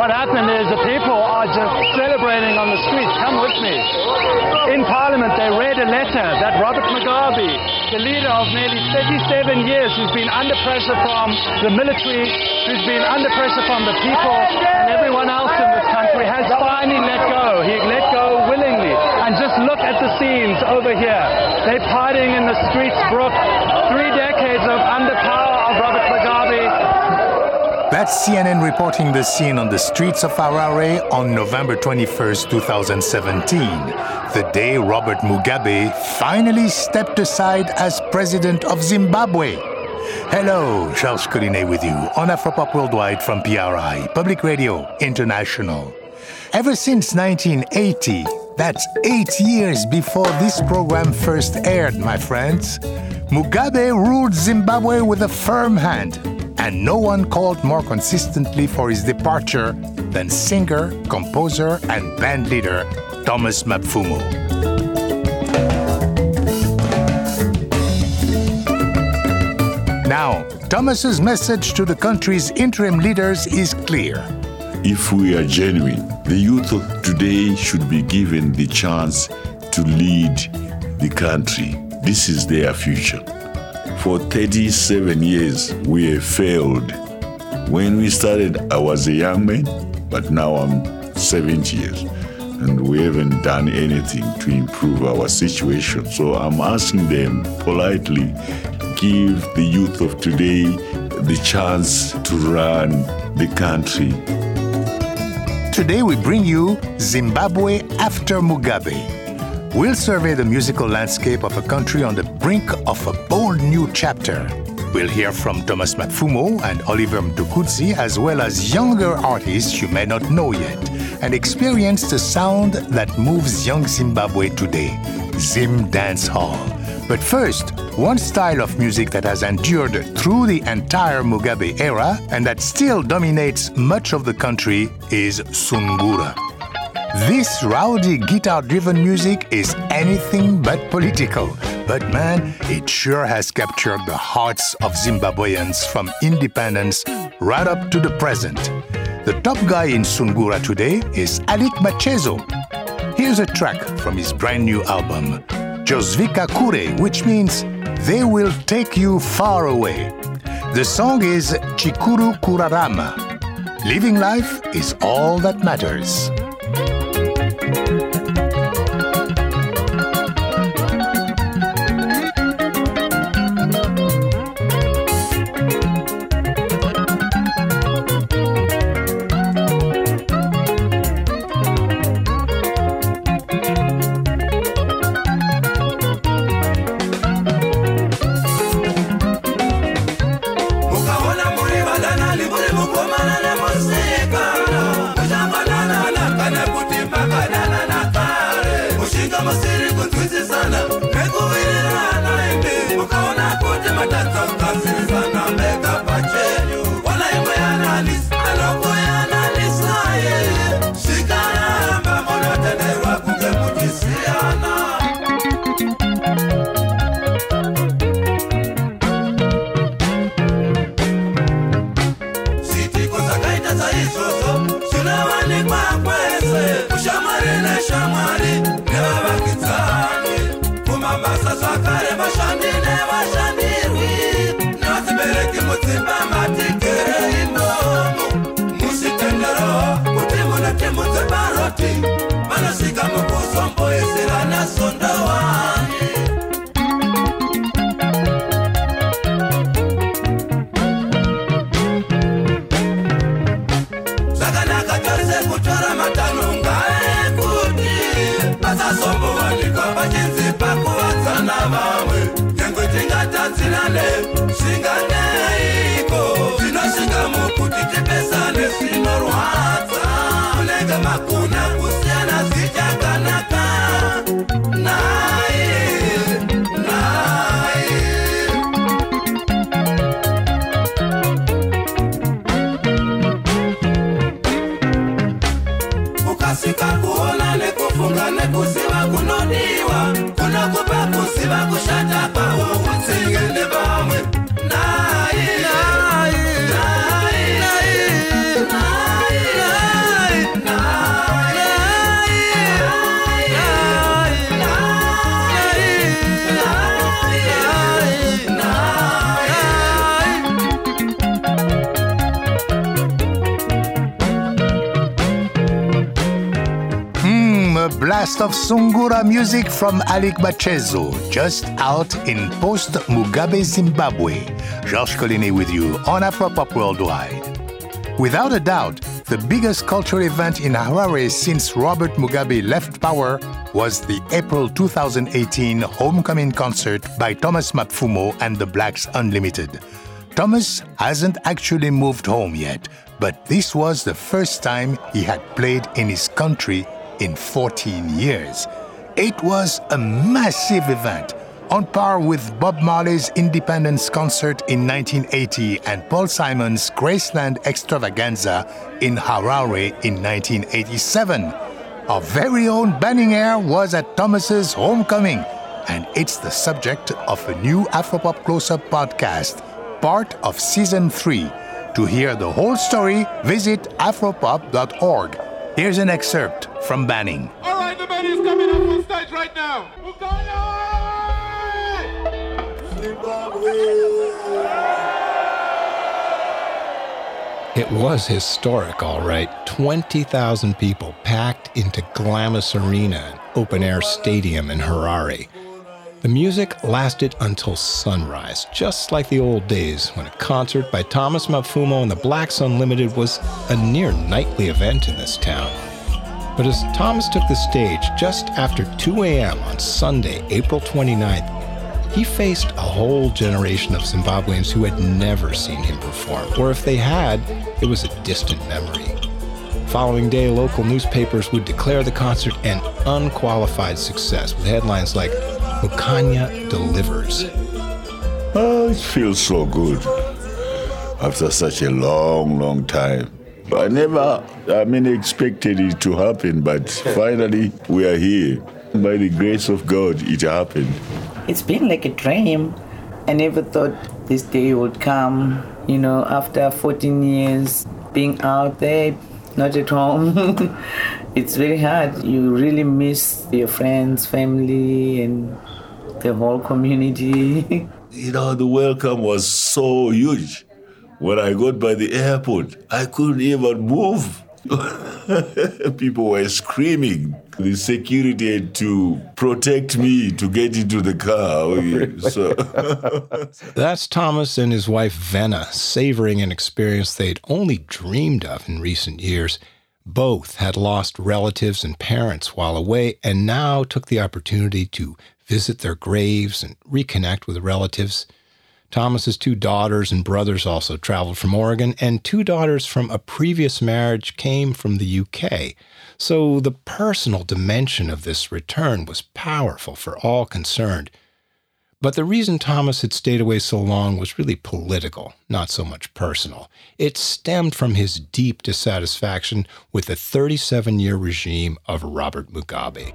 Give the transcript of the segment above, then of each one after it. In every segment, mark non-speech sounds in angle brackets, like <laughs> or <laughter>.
what happened is the people are just celebrating on the streets. Come with me. In Parliament, they read a letter that Robert Mugabe, the leader of nearly 37 years, who's been under pressure from the military, who's been under pressure from the people and everyone else in this country, has finally let go. He let go willingly. And just look at the scenes over here. They're partying in the streets, Brooke. Three decades of under power of Robert Mugabe. That's CNN reporting the scene on the streets of Harare on November 21st, 2017, the day Robert Mugabe finally stepped aside as president of Zimbabwe. Hello, Georges Collinet with you on Afropop Worldwide from PRI, Public Radio International. Ever since 1980, that's eight years before this program first aired, my friends, Mugabe ruled Zimbabwe with a firm hand, and no one called more consistently for his departure than singer, composer, and band leader Thomas Mapfumo. Now, Thomas's message to the country's interim leaders is clear. If we are genuine, the youth of today should be given the chance to lead the country. This is their future. For 37 years, we have failed. When we started, I was a young man, but now I'm 70 years, and we haven't done anything to improve our situation. So I'm asking them politely give the youth of today the chance to run the country. Today we bring you Zimbabwe after Mugabe. We'll survey the musical landscape of a country on the brink of a bold new chapter. We'll hear from Thomas Mapfumo and Oliver Mtukudzi, as well as younger artists you may not know yet, and experience the sound that moves young Zimbabwe today Zim Dance Hall. But first, one style of music that has endured through the entire Mugabe era and that still dominates much of the country is Sungura. This rowdy guitar driven music is anything but political, but man, it sure has captured the hearts of Zimbabweans from independence right up to the present. The top guy in Sungura today is Alick Macheso. Here's a track from his brand new album, Josvika Kure, which means they will take you far away. The song is Chikuru Kurarama. Living life is all that matters. Tingatadzirane zvinganeiko zvinosvika mukuti tipesane zvinorwadza kunenge makuna of Sungura music from Alick Macheso, just out in post Mugabe, Zimbabwe. Georges Collinet with you on Afropop Worldwide. Without a doubt, the biggest cultural event in Harare since Robert Mugabe left power was the April 2018 homecoming concert by Thomas Mapfumo and the Blacks Unlimited. Thomas hasn't actually moved home yet, but this was the first time he had played in his country in 14 years. It was a massive event, on par with Bob Marley's Independence concert in 1980 and Paul Simon's Graceland extravaganza in Harare in 1987. Our very own Banning Eyre was at Thomas's homecoming, and it's the subject of a new Afropop Close Up podcast, part of season 3. To hear the whole story, visit afropop.org. Here's an excerpt from Banning. All right, the man is coming up on stage right now. It was historic, all right. 20,000 people packed into Glamis Arena, an open air stadium in Harare. The music lasted until sunrise, just like the old days when a concert by Thomas Mapfumo and the Blacks Unlimited was a near nightly event in this town. But as Thomas took the stage just after 2 a.m. on Sunday, April 29th, he faced a whole generation of Zimbabweans who had never seen him perform, or if they had, it was a distant memory. Following day, local newspapers would declare the concert an unqualified success with headlines like Mukanya delivers. Oh, it feels so good after such a long, long time. I never, I mean, expected it to happen, but finally we are here. By the grace of God, it happened. It's been like a dream. I never thought this day would come, you know, after 14 years being out there, not at home. <laughs> it's very hard. You really miss your friends, family, and the whole community. <laughs> You know, the welcome was so huge. When I got by the airport, I couldn't even move. <laughs> People were screaming. The security had to protect me to get into the car. Oh, <laughs> so That's Thomas and his wife Venna savoring an experience they'd only dreamed of in recent years. Both had lost relatives and parents while away and now took the opportunity to visit their graves and reconnect with relatives. Thomas's two daughters and brothers also traveled from Oregon, and two daughters from a previous marriage came from the UK. So the personal dimension of this return was powerful for all concerned. But the reason Thomas had stayed away so long was really political, not so much personal. It stemmed from his deep dissatisfaction with the 37 year regime of Robert Mugabe.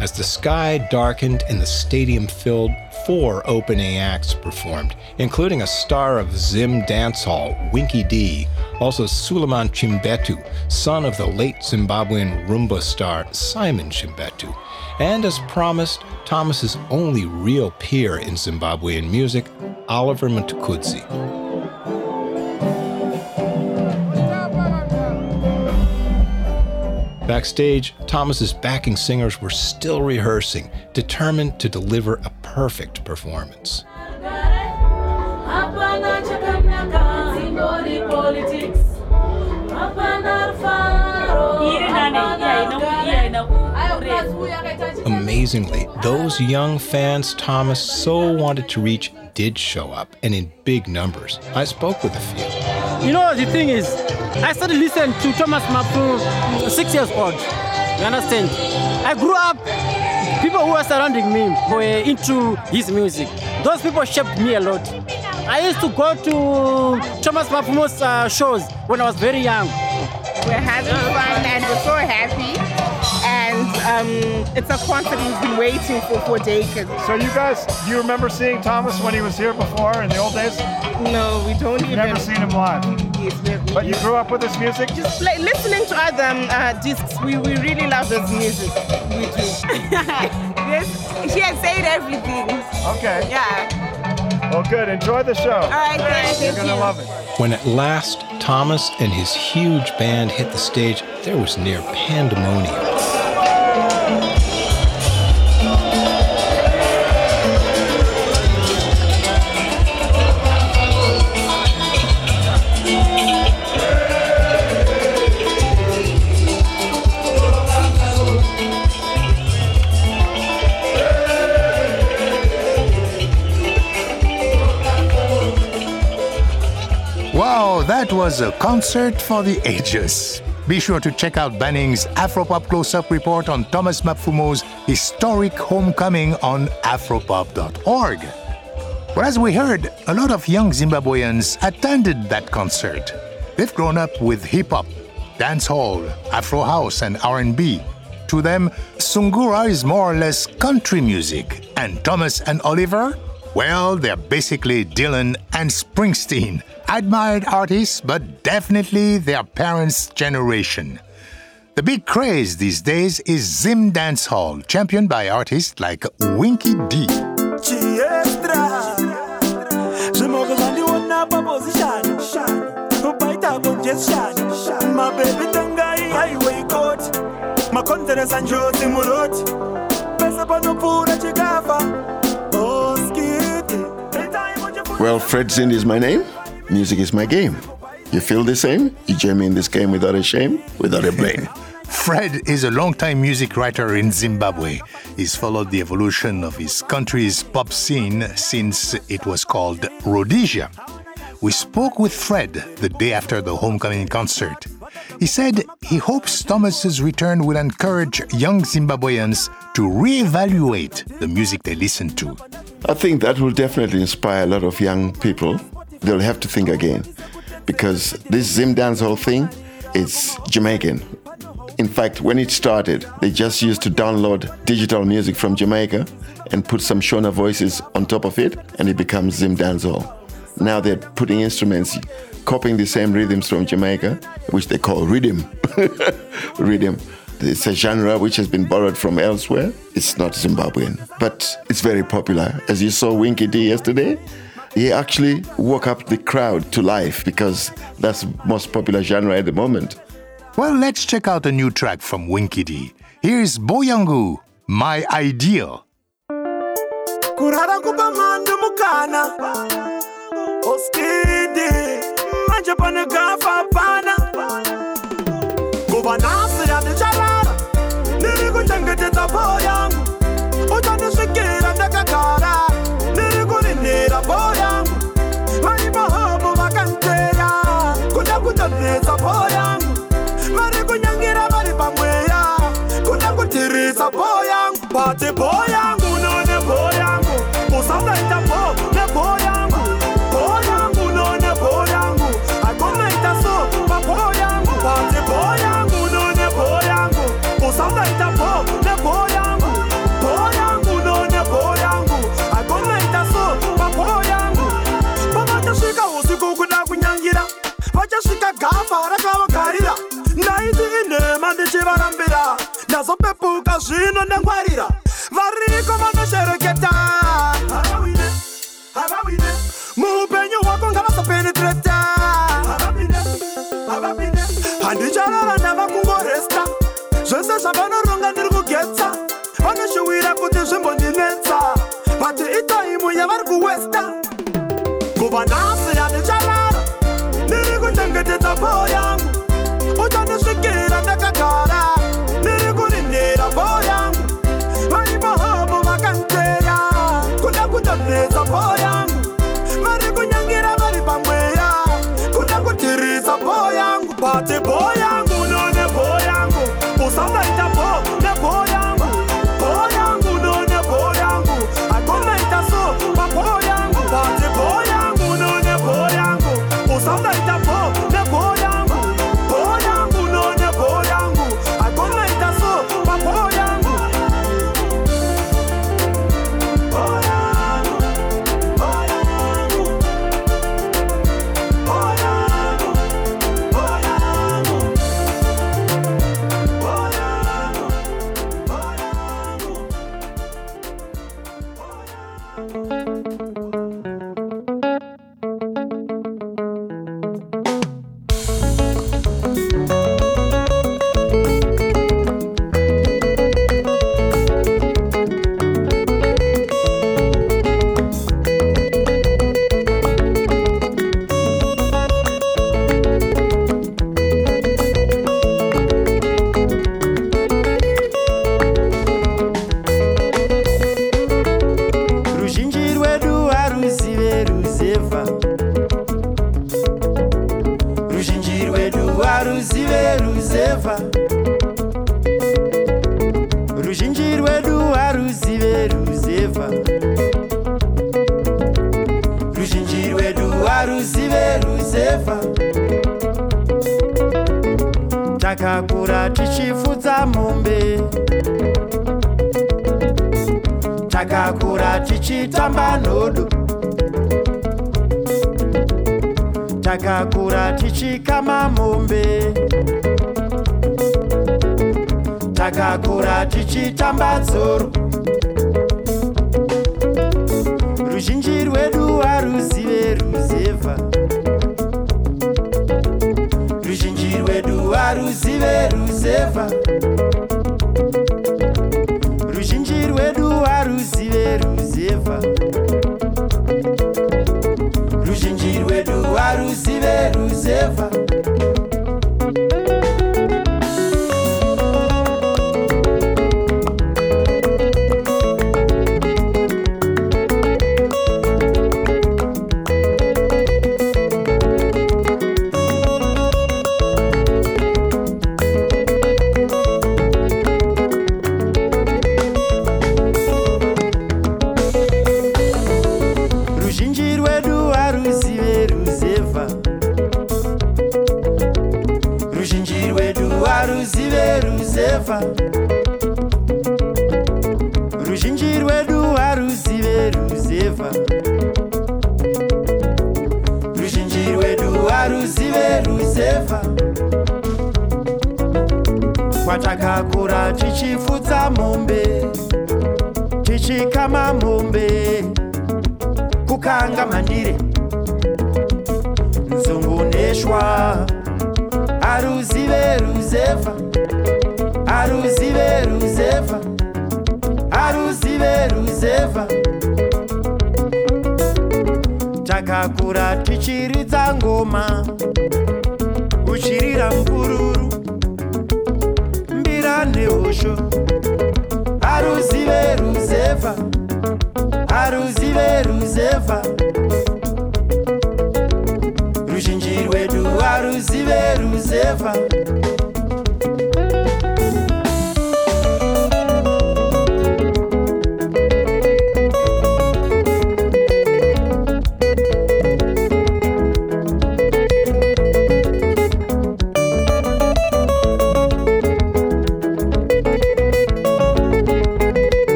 As the sky darkened and the stadium filled, four opening acts performed, including a star of Zim dancehall, Winky D, also Sulumani Chimbetu, son of the late Zimbabwean rumba star Simon Chimbetu, and as promised, Thomas's only real peer in Zimbabwean music, Oliver Mtukudzi. Backstage, Thomas's backing singers were still rehearsing, determined to deliver a perfect performance. Amazingly, those young fans Thomas so wanted to reach did show up, and in big numbers. I spoke with a few. You know, the thing is, I started listening to Thomas Mapu six years old. You understand? I grew up, people who were surrounding me were into his music. Those people shaped me a lot. I used to go to Thomas Mapfumo's uh, shows when I was very young. We're having fun and we're so happy. And um, it's a concert we've been waiting for for decades. So you guys, do you remember seeing Thomas when he was here before in the old days? No, we don't You've even. never seen him live. Yes, we- But you grew up with this music? just play, listening to other um, uh, discs. We, we really love this music. We do. <laughs> yes, she has said everything. Okay. Yeah. Well, good. Enjoy the show. All right, thank You're going to you. love it. When at last Thomas and his huge band hit the stage, there was near pandemonium. Was a concert for the ages. Be sure to check out Banning's Afropop Close Up report on Thomas Mapfumo's historic homecoming on afropop.org. But as we heard, a lot of young Zimbabweans attended that concert. They've grown up with hip hop, dancehall, Afro house, and R&B. To them, Sungura is more or less country music, and Thomas and Oliver, well, they're basically Dylan and Springsteen. Admired artists, but definitely their parents' generation. The big craze these days is Zim Dancehall, championed by artists like Winky D. Well, Fred Zindi is my name. Music is my game. You feel the same? You join me in this game without a shame, without a blame. <laughs> Fred is a longtime music writer in Zimbabwe. He's followed the evolution of his country's pop scene since it was called Rhodesia. We spoke with Fred the day after the homecoming concert. He said he hopes Thomas's return will encourage young Zimbabweans to reevaluate the music they listen to. I think that will definitely inspire a lot of young people. They'll have to think again because this Zim dancehall thing, it's Jamaican. In fact, when it started, they just used to download digital music from Jamaica and put some Shona voices on top of it, and it becomes Zim dancehall. Now they're putting instruments, copying the same rhythms from Jamaica, which they call rhythm. <laughs> rhythm. It's a genre which has been borrowed from elsewhere. It's not Zimbabwean, but it's very popular. As you saw Winky D yesterday, he actually woke up the crowd to life because that's the most popular genre at the moment. Well, let's check out a new track from Winky D. Here's Boyangu, My Ideal. kurara kupa mhando mukana oskidi manje pane gafa zvese zvavanoronga ndiri kugetsa vanoshuwira kuti zvimbondinetsa vati itaimu yavari kuwesta kuva nhasi handicharara ndiri kuchengetedza poo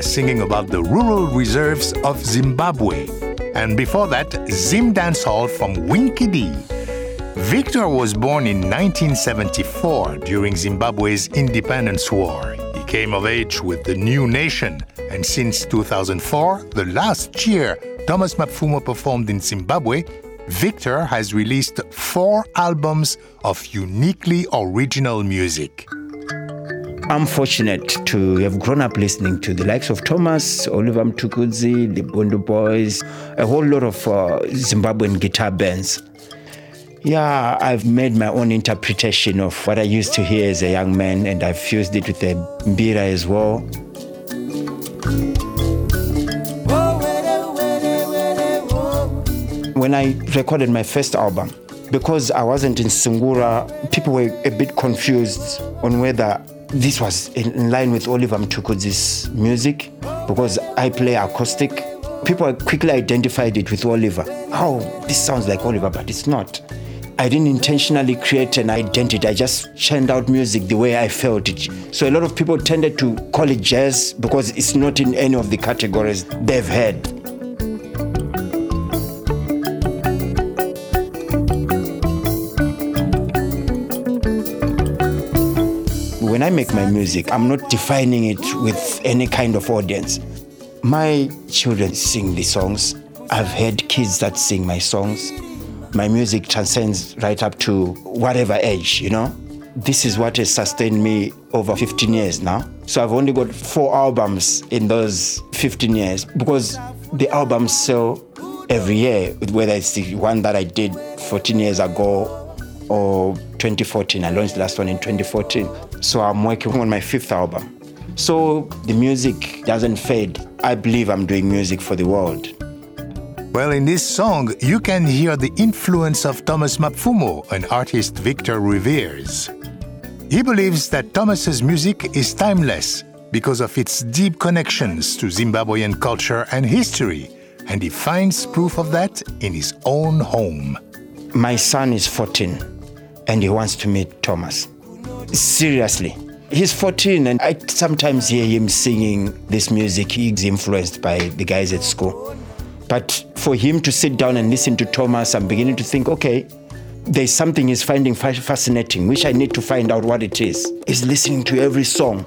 Singing about the rural reserves of Zimbabwe. And before that, Zim Dance Hall from D. Victor was born in 1974 during Zimbabwe's independence war. He came of age with the new nation, and since 2004, the last year Thomas Mapfumo performed in Zimbabwe, Victor has released four albums of uniquely original music. I'm fortunate to have grown up listening to the likes of Thomas, Oliver Mtukudzi, the Bhundu Boys, a whole lot of uh, Zimbabwean guitar bands. Yeah, I've made my own interpretation of what I used to hear as a young man, and I've fused it with the mbira as well. When I recorded my first album, because I wasn't in Sungura, people were a bit confused on whether this was in in line with Oliver Mtukudzi's music, because I play acoustic. People quickly identified it with Oliver. Oh, this sounds like Oliver, but it's not. I didn't intentionally create an identity. I just churned out music the way I felt it. So a lot of people tended to call it jazz because it's not in any of the categories they've heard. I make my music, I'm not defining it with any kind of audience. My children sing the songs. I've heard kids that sing my songs. My music transcends right up to whatever age, you know. This is what has sustained me over 15 years now. So I've only got four albums in those 15 years because the albums sell every year, whether it's the one that I did 14 years ago or 2014. I launched the last one in 2014. So I'm working on my fifth album. So the music doesn't fade. I believe I'm doing music for the world. Well, in this song, you can hear the influence of Thomas Mapfumo and artist Victor Reveres. He believes that Thomas's music is timeless because of its deep connections to Zimbabwean culture and history, and he finds proof of that in his own home. My son is 14 and he wants to meet Thomas. Seriously. He's 14 and I sometimes hear him singing this music. He's influenced by the guys at school. But for him to sit down and listen to Thomas, I'm beginning to think, okay, there's something he's finding fascinating, which I need to find out what it is. He's listening to every song.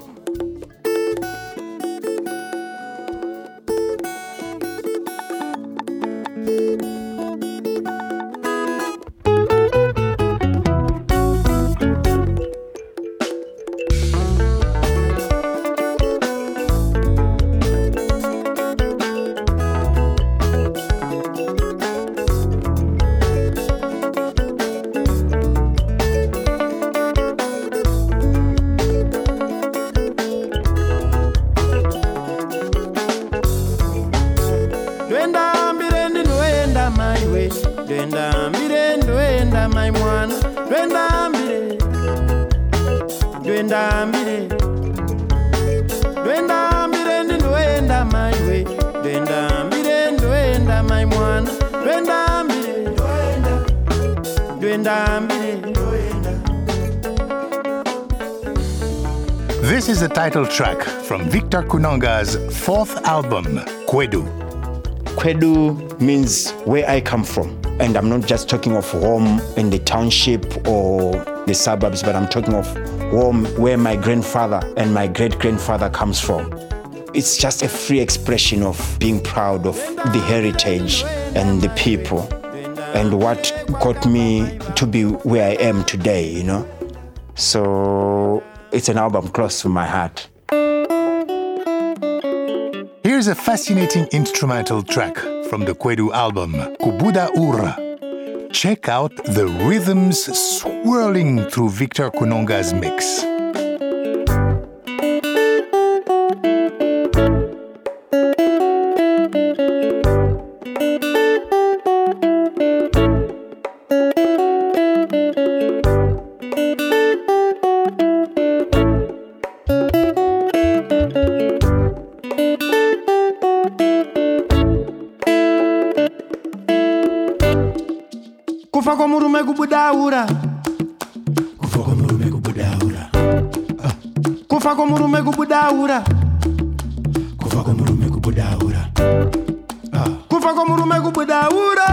Title track from Victor Kunonga's fourth album, Kwedu. Kwedu means where I come from. And I'm not just talking of home in the township or the suburbs, but I'm talking of home where my grandfather and my great grandfather comes from. It's just a free expression of being proud of the heritage and the people and what got me to be where I am today, you know. So it's an album close to my heart. Here's a fascinating instrumental track from the Kwedu album, Kubuda Ura. Check out the rhythms swirling through Victor Kunonga's mix. Kufa kwomurume kubudaura. Kufa kwomurume kubudaura. Kufa kwomurume kubudaura. Kufa kwomurume kubudaura. Kufa kwomurume kubudaura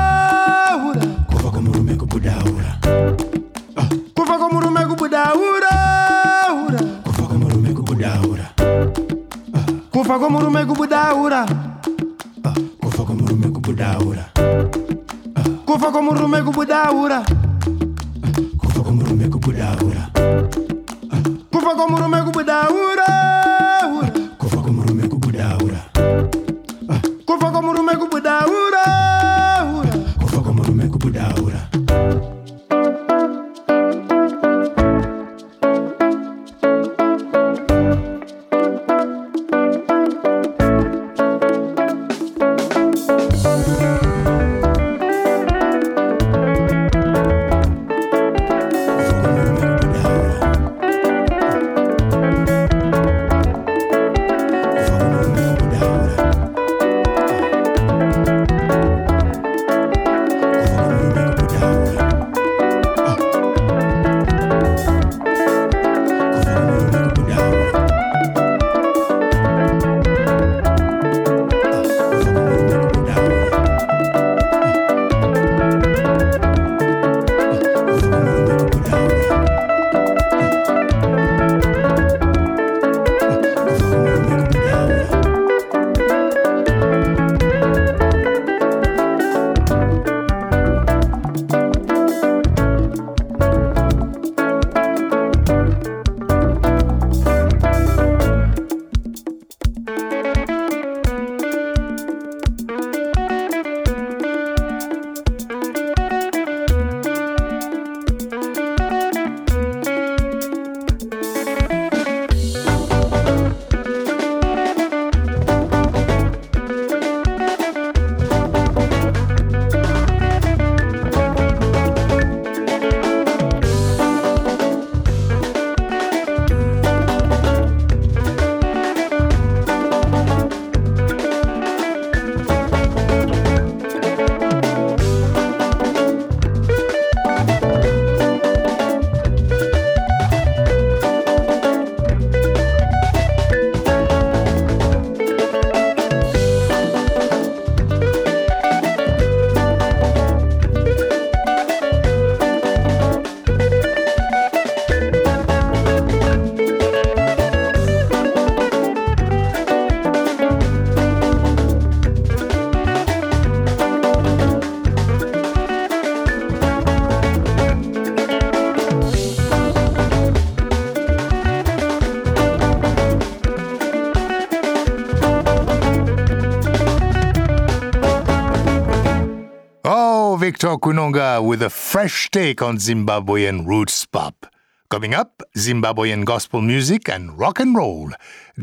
Kunonga with a fresh take on Zimbabwean roots pop. Coming up, Zimbabwean gospel music and rock and roll.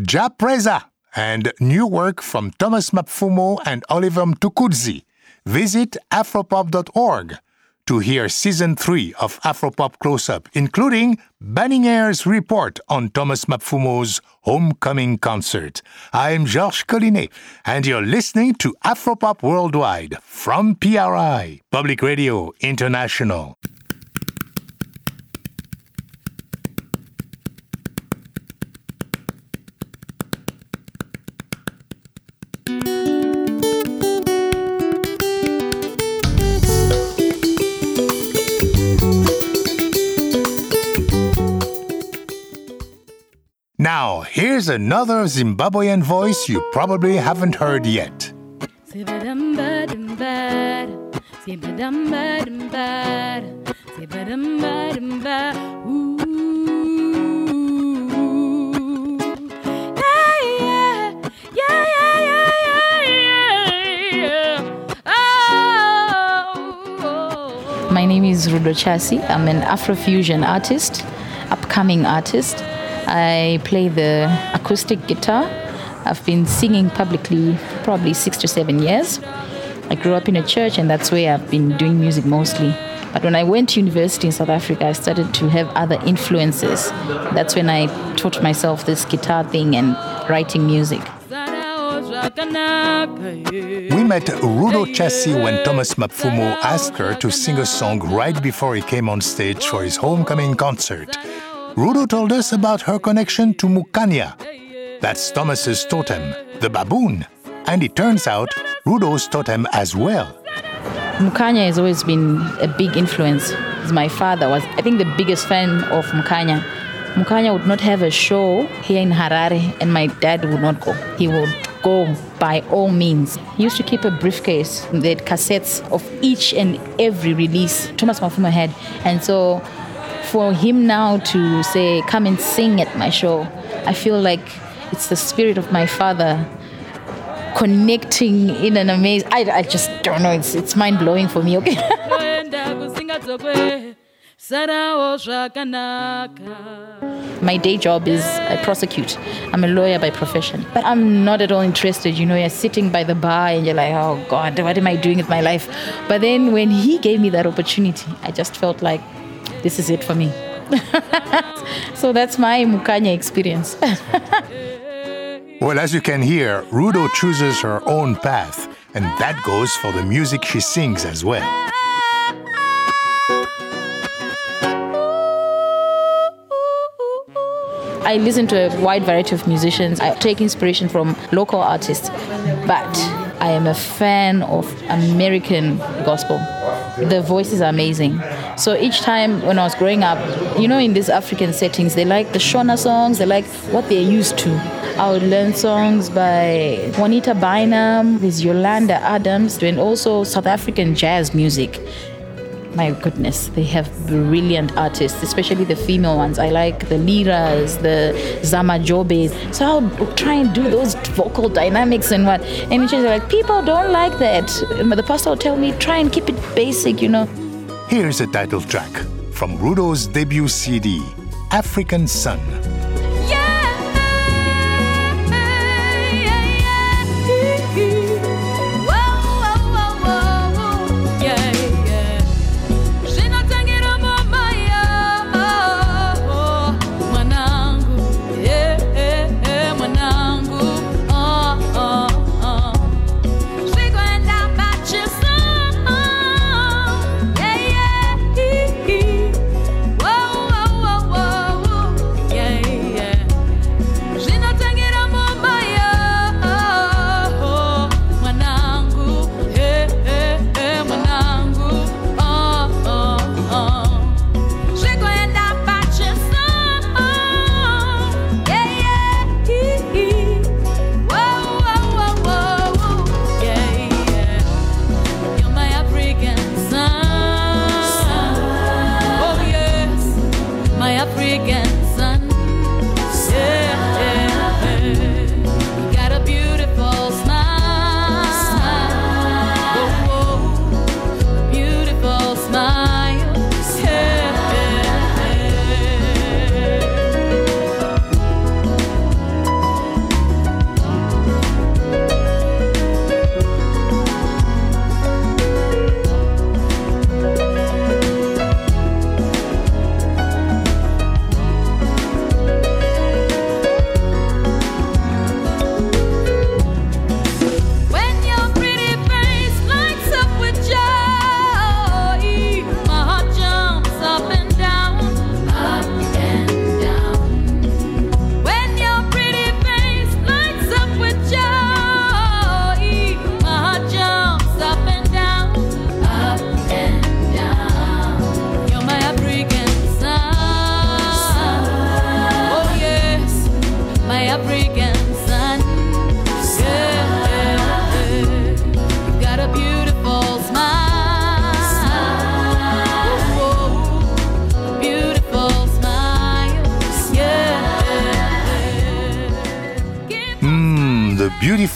Jah Prayzah and new work from Thomas Mapfumo and Oliver Mtukudzi. Visit afropop.org to hear season 3 of Afropop Close Up, including Banning Eyre's report on Thomas Mapfumo's homecoming concert. I'm Georges Collinet, and you're listening to Afropop Worldwide from PRI, Public Radio International. Here's another Zimbabwean voice you probably haven't heard yet. My name is Rudo Chasi. I'm an Afrofusion artist, upcoming artist. I play the acoustic guitar. I've been singing publicly for probably six to seven years. I grew up in a church, and that's where I've been doing music mostly. But when I went to university in South Africa, I started to have other influences. That's when I taught myself this guitar thing and writing music. We met Rudo Chassi when Thomas Mapfumo asked her to sing a song right before he came on stage for his homecoming concert. Rudo told us about her connection to Mukanya. That's Thomas's totem, the baboon. And it turns out Rudo's totem as well. Mukanya has always been a big influence. My father was, I think, the biggest fan of Mukanya. Mukanya would not have a show here in Harare, and my dad would not go. He would go by all means. He used to keep a briefcase. Had cassettes of each and every release Thomas Mapfumo had. And so for him now to say, come and sing at my show, I feel like it's the spirit of my father connecting in an amazing I, I just don't know it's it's mind blowing for me okay <laughs> my day job is I prosecute. I'm a lawyer by profession. But I'm not at all interested. You know, you're sitting by the bar and you're like, oh God, what am I doing with my life? But then when he gave me that opportunity, I just felt like this is it for me. <laughs> so that's my Mukanya experience. <laughs> Well, as you can hear, Rudo chooses her own path, and that goes for the music she sings as well. I listen to a wide variety of musicians. I take inspiration from local artists, but I am a fan of American gospel. The voices are amazing. So each time when I was growing up, you know, in these African settings, they like the Shona songs, they like what they're used to. I would learn songs by Juanita Bynum, there's Yolanda Adams, and also South African jazz music my goodness, they have brilliant artists, especially the female ones. I like the Liras, the Zama Jobes. So I'll try and do those vocal dynamics and what. And she's like, people don't like that. But the pastor will tell me, try and keep it basic, you know. Here's a title track from Rudo's debut CD, African Sun.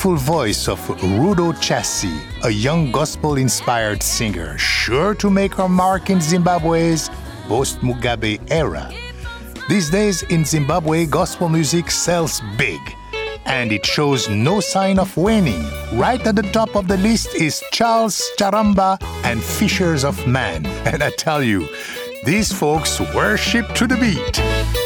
Voice of Rudo Chassi, a young gospel inspired singer, sure to make her mark in Zimbabwe's post Mugabe era. These days in Zimbabwe, gospel music sells big, and it shows no sign of waning. Right at the top of the list is Charles Charamba and Fishers of Men. <laughs> And I tell you, these folks worship to the beat.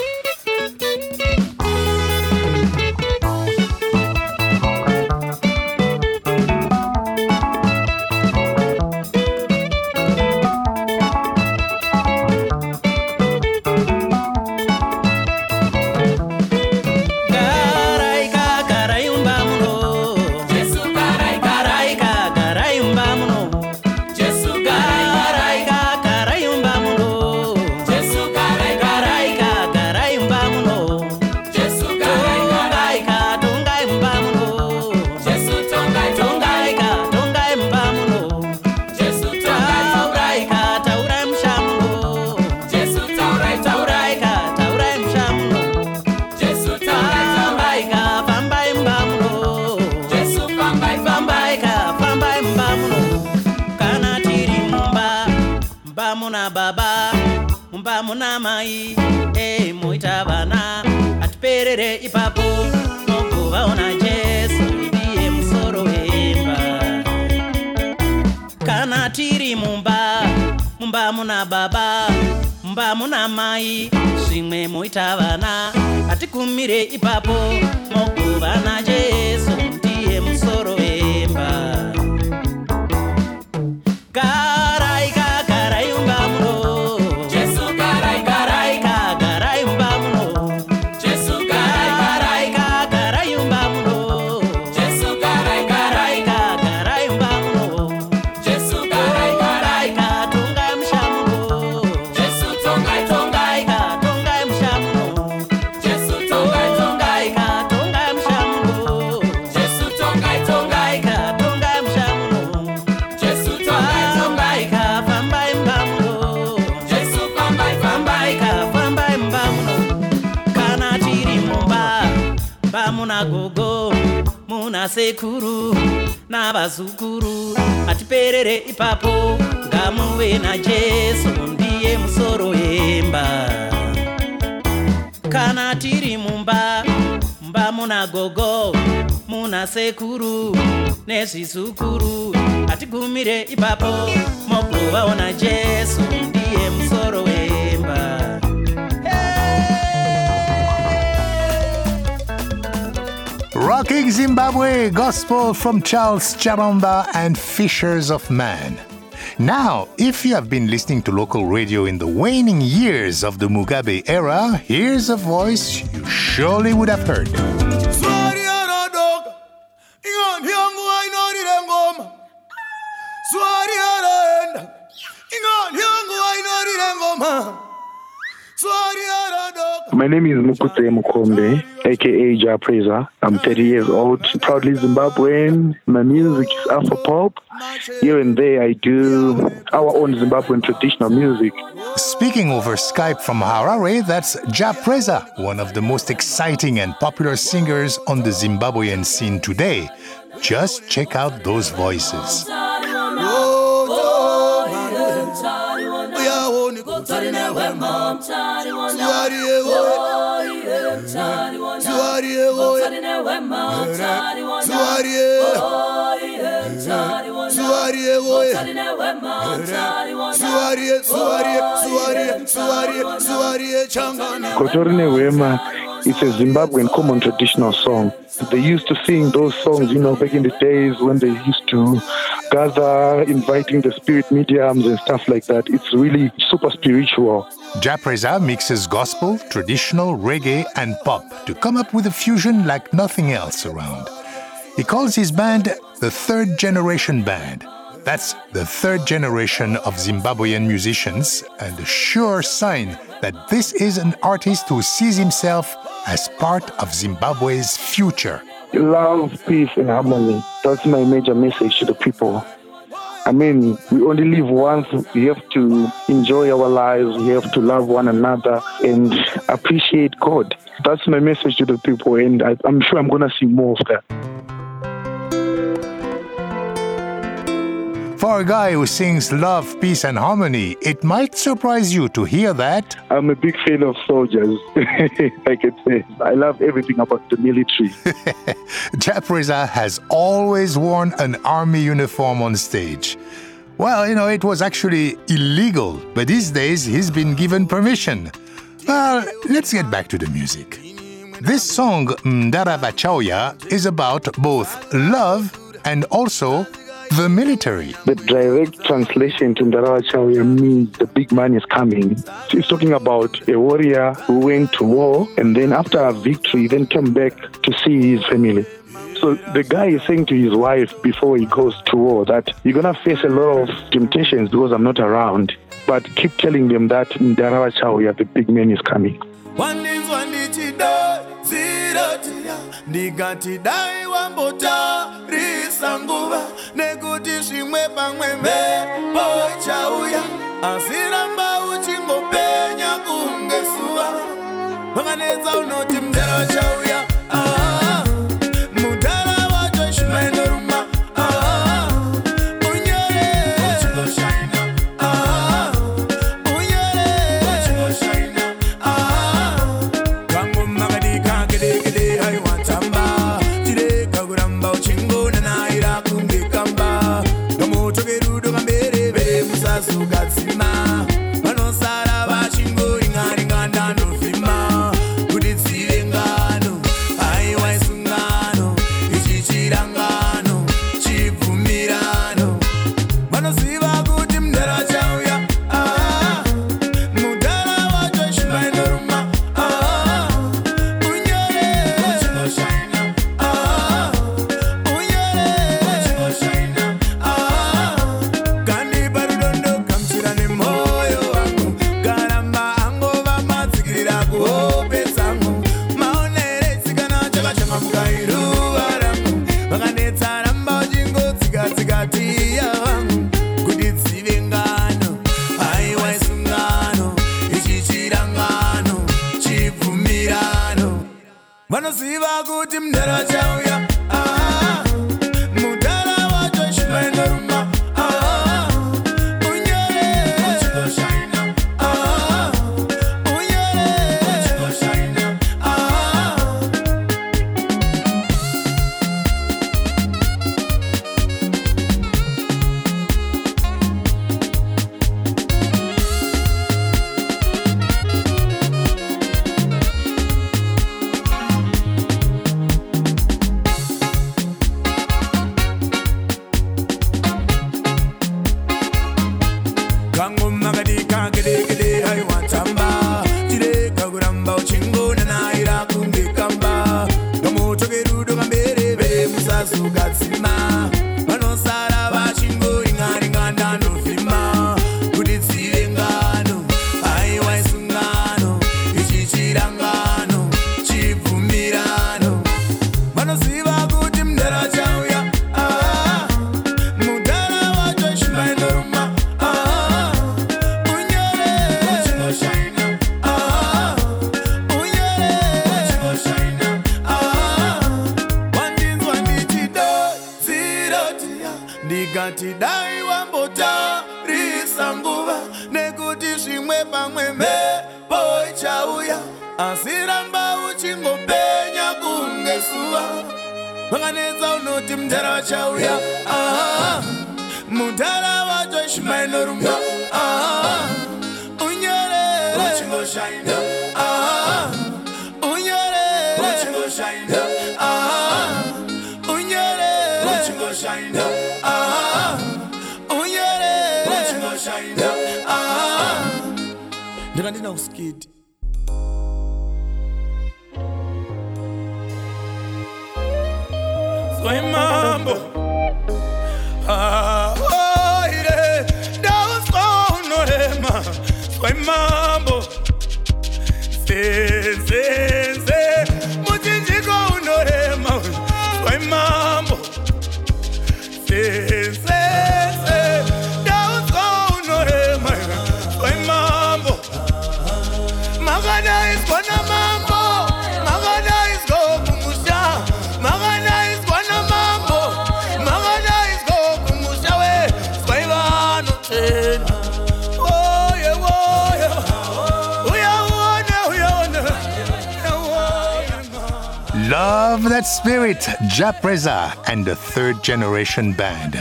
Mumba mumba muna baba mumba muna mai zvimwe moita vana. Hatigumire ipapo mokuva najesu ndiye musoro wemba navazukuru hatiperere ipapo. Ngamuve najesu ndiye musoro wemba kana tiri mumba mba muna gogo muna sekuru nezvizukuru hatigumire ipapo. Mokuvaona jesu ndiye musoro wemba Rocking Zimbabwe Gospel from Charles Charamba and Fishers of Men. Now, if you have been listening to local radio in the waning years of the Mugabe era, here's a voice you surely would have heard. Swari aradoka, ingani yangu hainonile ngoma. Swari araenda, ingani yangu hainonile ngoma. Swari aradoka. My name is Mukudzeyi Mukombe, aka Jah Prayzah. I'm 30 years old, proudly Zimbabwean. My music is Afro pop. Here and there, I do our own Zimbabwean traditional music. Speaking over Skype from Harare, that's Jah Prayzah, one of the most exciting and popular singers on the Zimbabwean scene today. Just check out those voices. Uyawoni kutsari newema. Changana. Kotorine Wema, it's a Zimbabwean common traditional song. They used to sing those songs, you know, back in the days when they used to gather, inviting the spirit mediums and stuff like that. It's really super spiritual. Jah Prayzah mixes gospel, traditional, reggae, and pop to come up with a fusion like nothing else around. He calls his band the Third Generation Band. That's the third generation of Zimbabwean musicians, and a sure sign that this is an artist who sees himself as part of Zimbabwe's future. Love, peace, and harmony. That's my major message to the people. I mean, we only live once. We have to enjoy our lives. We have to love one another and appreciate God. That's my message to the people, and I, I'm sure I'm going to see more of that. For a guy who sings love, peace, and harmony, it might surprise you to hear that. I'm a big fan of soldiers, <laughs> I can say. I love everything about the military. <laughs> Jah Prayzah has always worn an army uniform on stage. Well, you know, it was actually illegal, but these days he's been given permission. Well, let's get back to the music. This song, Mudhara is about both love and also the military. The direct translation to Ndarawa Chauya means the big man is coming. It's talking about a warrior who went to war and then after a victory, then came back to see his family. So the guy is saying to his wife before he goes to war that you're gonna face a lot of temptations because I'm not around. But keep telling them that Ndarawa Chauya, the big man is coming. wandinzwa ndichida zirotiya ndikati dai wambotarisa nguva nekuti zvimwe pamwe mhepo chauya. Asi ramba uchingopenya kunge suva. Wakanetsa unoti Hatim derece. Vakanetsa unoti mudhara wachauya mudhara wacho shimaindoruma Ah, unyore uchingoshaina Ah, unyore uchingoshaina Ah, Soy mambo. Ah, oh, ire, daos konorema. Soy mambo. Love that spirit, Jah Prayzah and the third generation band.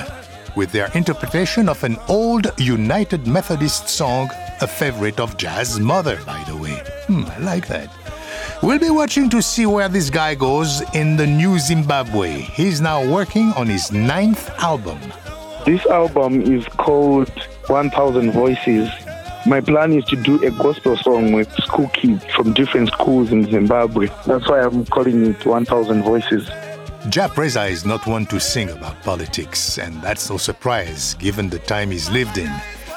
With their interpretation of an old United Methodist song, a favorite of Jazz's mother, by the way. Hmm, I like that. We'll be watching to see where this guy goes in the new Zimbabwe. He's now working on his ninth album. This album is called 1000 Voices. My plan is to do a gospel song with school kids from different schools in Zimbabwe. That's why I'm calling it 1000 Voices. Jah Prayzah is not one to sing about politics, and that's no surprise given the time he's lived in.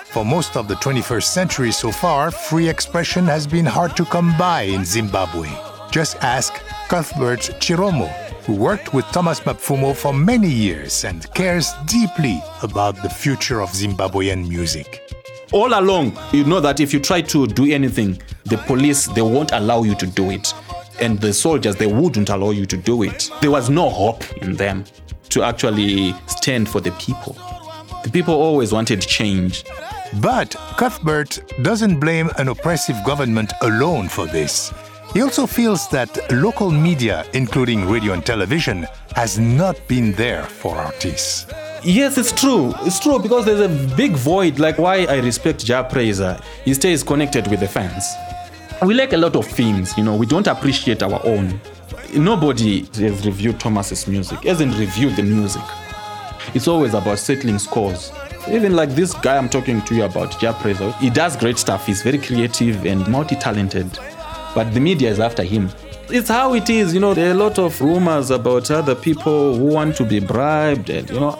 For most of the 21st century so far, free expression has been hard to come by in Zimbabwe. Just ask Cuthbert Chiromo, who worked with Thomas Mapfumo for many years and cares deeply about the future of Zimbabwean music. All along you know that if you try to do anything the police they won't allow you to do it and the soldiers they wouldn't allow you to do it there was no hope in them to actually stand for the people the people always wanted change But Cuthbert doesn't blame an oppressive government alone for this. He also feels that local media, including radio and television, has not been there for artists. Yes, it's true. It's true because there's a big void. Like why I respect Jah Prayzah. He stays connected with the fans. We like a lot of things, you know, we don't appreciate our own. Nobody has reviewed Thomas's music, hasn't reviewed the music. It's always about settling scores. Even like this guy I'm talking to you about, Jah Prayzah, he does great stuff. He's very creative and multi-talented. But the media is after him. It's how it is, you know, there are a lot of rumors about other people who want to be bribed and you know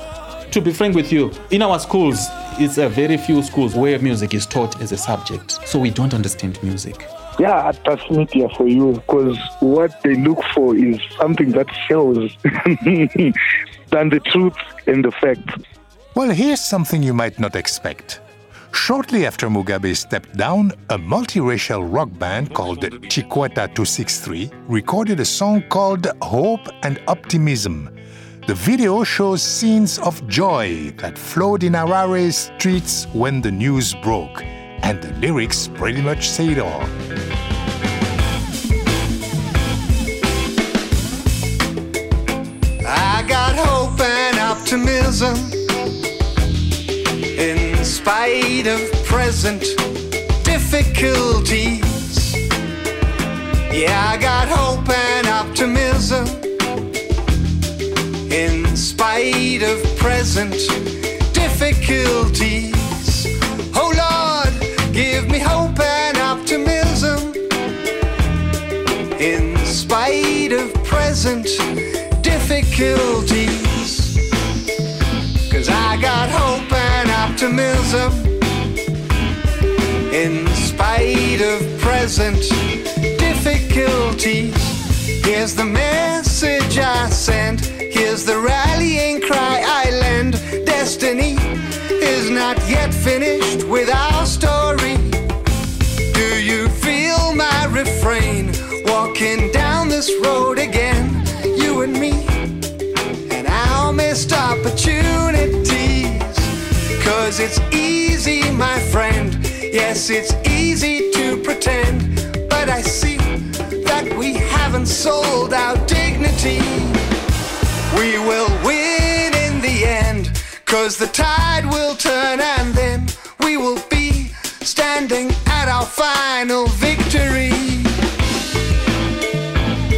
to be frank with you, in our schools, it's a very few schools where music is taught as a subject. So we don't understand music. Yeah, that's media for you because what they look for is something that shows <laughs> than the truth and the fact. Well, here's something you might not expect. Shortly after Mugabe stepped down, a multiracial rock band called Chikwata 263 recorded a song called Hope and Optimism. The video shows scenes of joy that flowed in Harare's streets when the news broke, and the lyrics pretty much say it all. I got hope and optimism in spite of present difficulties. Yeah, I got hope and optimism spite of present difficulties. Oh Lord, give me hope and optimism in spite of present difficulties. Cause I got hope and optimism in spite of present difficulties. Here's the message I send. Here's the rallying cry I lend. Destiny is not yet finished with our story. Do you feel my refrain? Walking down this road again, you and me, and our missed opportunities. Cause it's easy, my friend. Yes, it's easy to pretend, but I see that we haven't sold our dignity. We will win in the end, cause the tide will turn and then we will be standing at our final victory.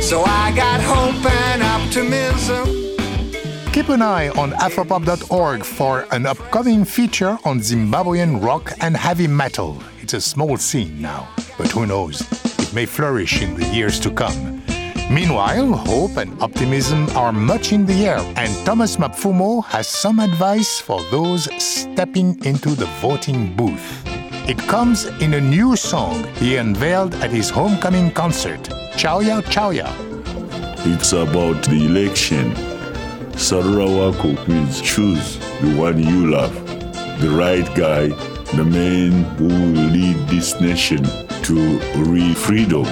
So I got hope and optimism. Keep an eye on afropop.org for an upcoming feature on Zimbabwean rock and heavy metal. It's a small scene now, but who knows? It may flourish in the years to come. Meanwhile, hope and optimism are much in the air, and Thomas Mapfumo has some advice for those stepping into the voting booth. It comes in a new song he unveiled at his homecoming concert, Chauya Chauya. It's about the election. Sarura Wako means choose the one you love, the right guy, the man who will lead this nation to real freedom.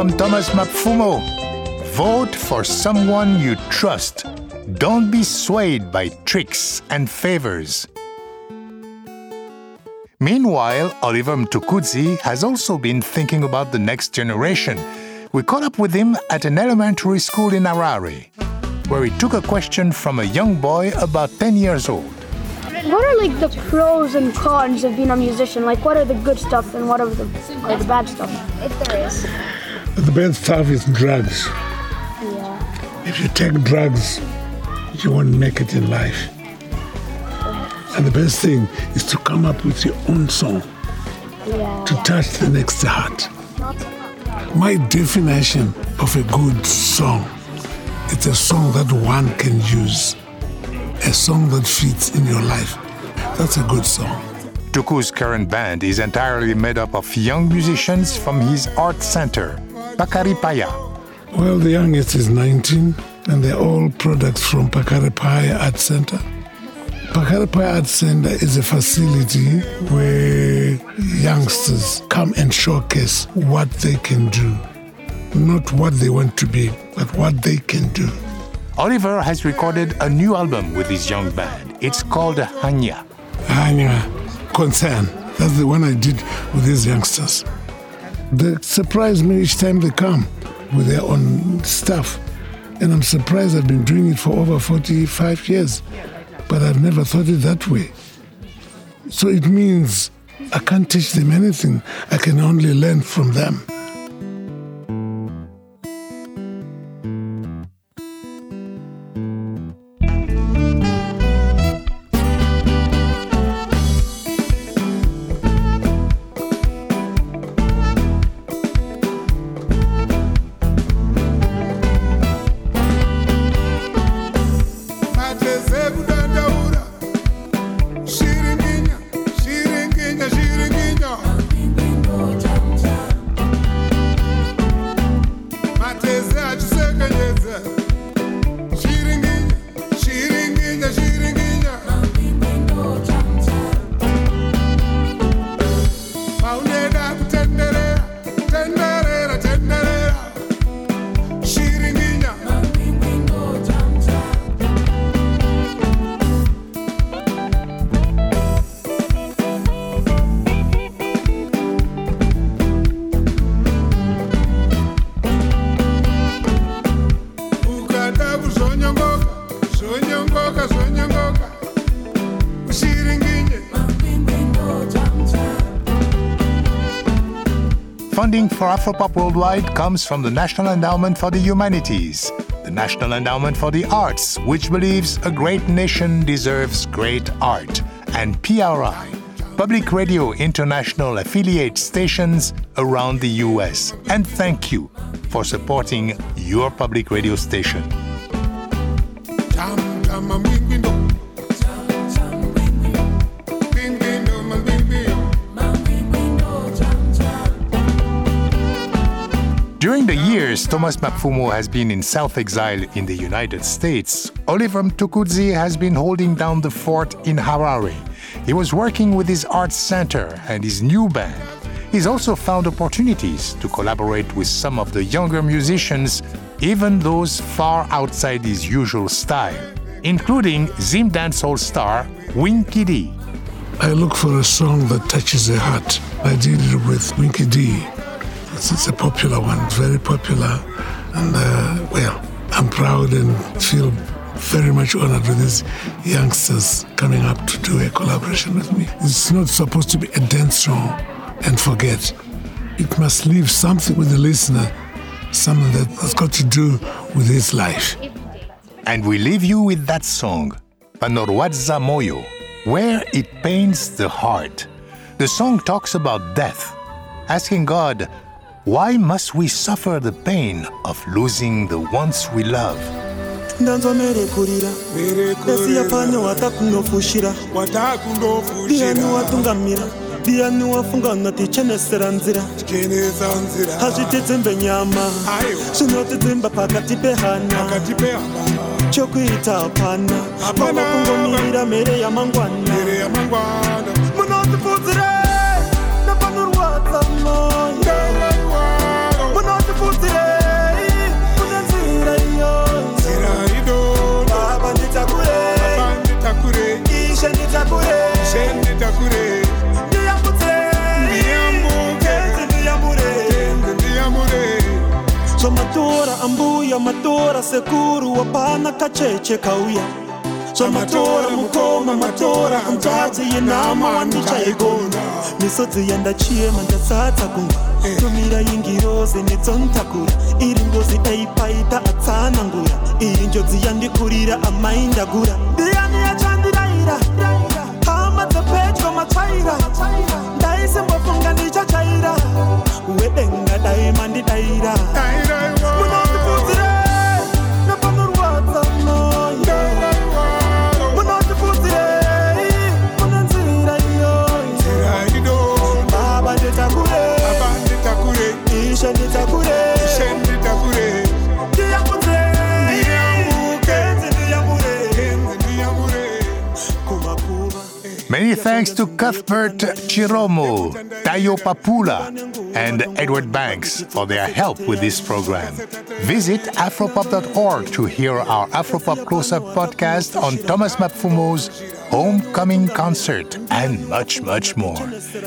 From Thomas Mapfumo. Vote for someone you trust. Don't be swayed by tricks and favors. Meanwhile, Oliver Mtukudzi has also been thinking about the next generation. We caught up with him at an elementary school in Harare, where he took a question from a young boy about 10 years old. What are like the pros and cons of being a musician? Like, what are the good stuff and what are the, are the bad stuff? If there is. The best stuff is drugs. Yeah. If you take drugs, you won't make it in life. And the best thing is to come up with your own song Yeah. to touch the next heart. My definition of a good song it's a song that one can use, a song that fits in your life. That's a good song. Tuku's current band is entirely made up of young musicians from his art center, Pakare Paye. Well, the youngest is 19, and they're all products from Pakare Paye Art Center. Pakare Paye Art Center is a facility where youngsters come and showcase what they can do. Not what they want to be, but what they can do. Oliver has recorded a new album with his young band. It's called Hanya. Hanya Concern. That's the one I did with these youngsters. They surprise me each time they come with their own stuff. And I'm surprised I've been doing it for over 45 years, but I've never thought it that way. So it means I can't teach them anything, I can only learn from them. Funding for Afropop Worldwide comes from the National Endowment for the Humanities. The National Endowment for the Arts, which believes a great nation deserves great art, and PRI, Public Radio International affiliate stations around the US. And thank you for supporting your public radio station. Thomas Mapfumo has been in self exile in the United States, Oliver Mtukudzi has been holding down the fort in Harare. He was working with his art center and his new band. He's also found opportunities to collaborate with some of the younger musicians, even those far outside his usual style, including Zim dancehall star Winky D. I look for a song that touches the heart. I did it with Winky D. It's, it's a popular one, very popular. And, uh, well, I'm proud and feel very much honored with these youngsters coming up to do a collaboration with me. It's not supposed to be a dance song and forget. It must leave something with the listener, something that has got to do with his life. And we leave you with that song, Panorwadza Moyo, where it pains the heart. The song talks about death, asking God, why must we suffer the pain of losing the ones we love? ndanzwa merekurira. Ndasiyapfanya watakunofushira ndiani watungamira? Ndiani wafunga tichenesera nzira? Hazvitidzimbe nyama. Zvinotidzimba pakati pehana. Chokuita hapana. Vava kungomirira mhere yamangwana. Munotipfudzire ishe nditakure. Ndiyambutse kenzi ndiyambure zvomatora ambuya matora sekuru wapana kacheche kauya. Zvomatora mukoma matora hanzvadzi yenhama wandichaigona. misodzi yandachiema ndatsatsa gungwa tumira ingiroze nedzontakura iri ngozi daipaita atsanangura iyi njodzi yandikurira amaindagura. Ndiani dzepedyo matsvaira ndaisimbofunga ndichachaira wedenga dai Many thanks to Cuthbert Chiromo, Tayo Papula, and Edward Banks for their help with this program. Visit afropop.org to hear our Afropop Close Up podcast on Thomas Mapfumo's homecoming concert and much, much more.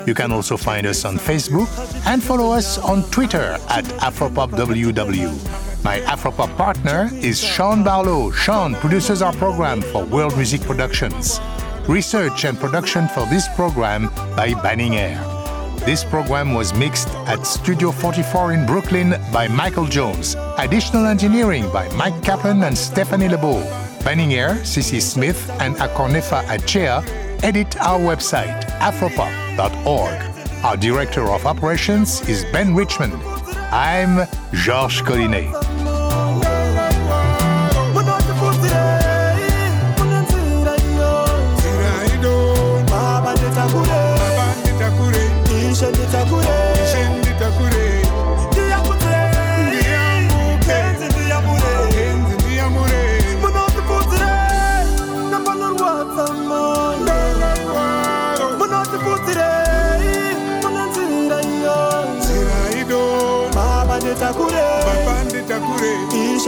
You can also find us on Facebook and follow us on Twitter at AfropopWW. My Afropop partner is Sean Barlow. Sean produces our program for World Music Productions. Research and production for this program by Banning Eyre. This program was mixed at Studio 44 in Brooklyn by Michael Jones. Additional engineering by Mike Kaplan and Stephanie Lebeau. Banning Eyre, CC Smith, and Akornefa Akyea edit our website, afropop.org. Our Director of Operations is Ben Richmond. I'm Georges Collinet.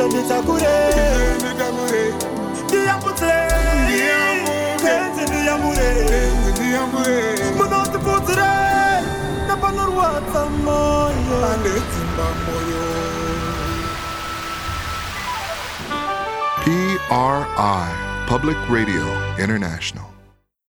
Ishe nditakure ndiyambutse kenzi ndiyambure munotipfudzire nepanorwadza moyo. PRI, Public Radio International.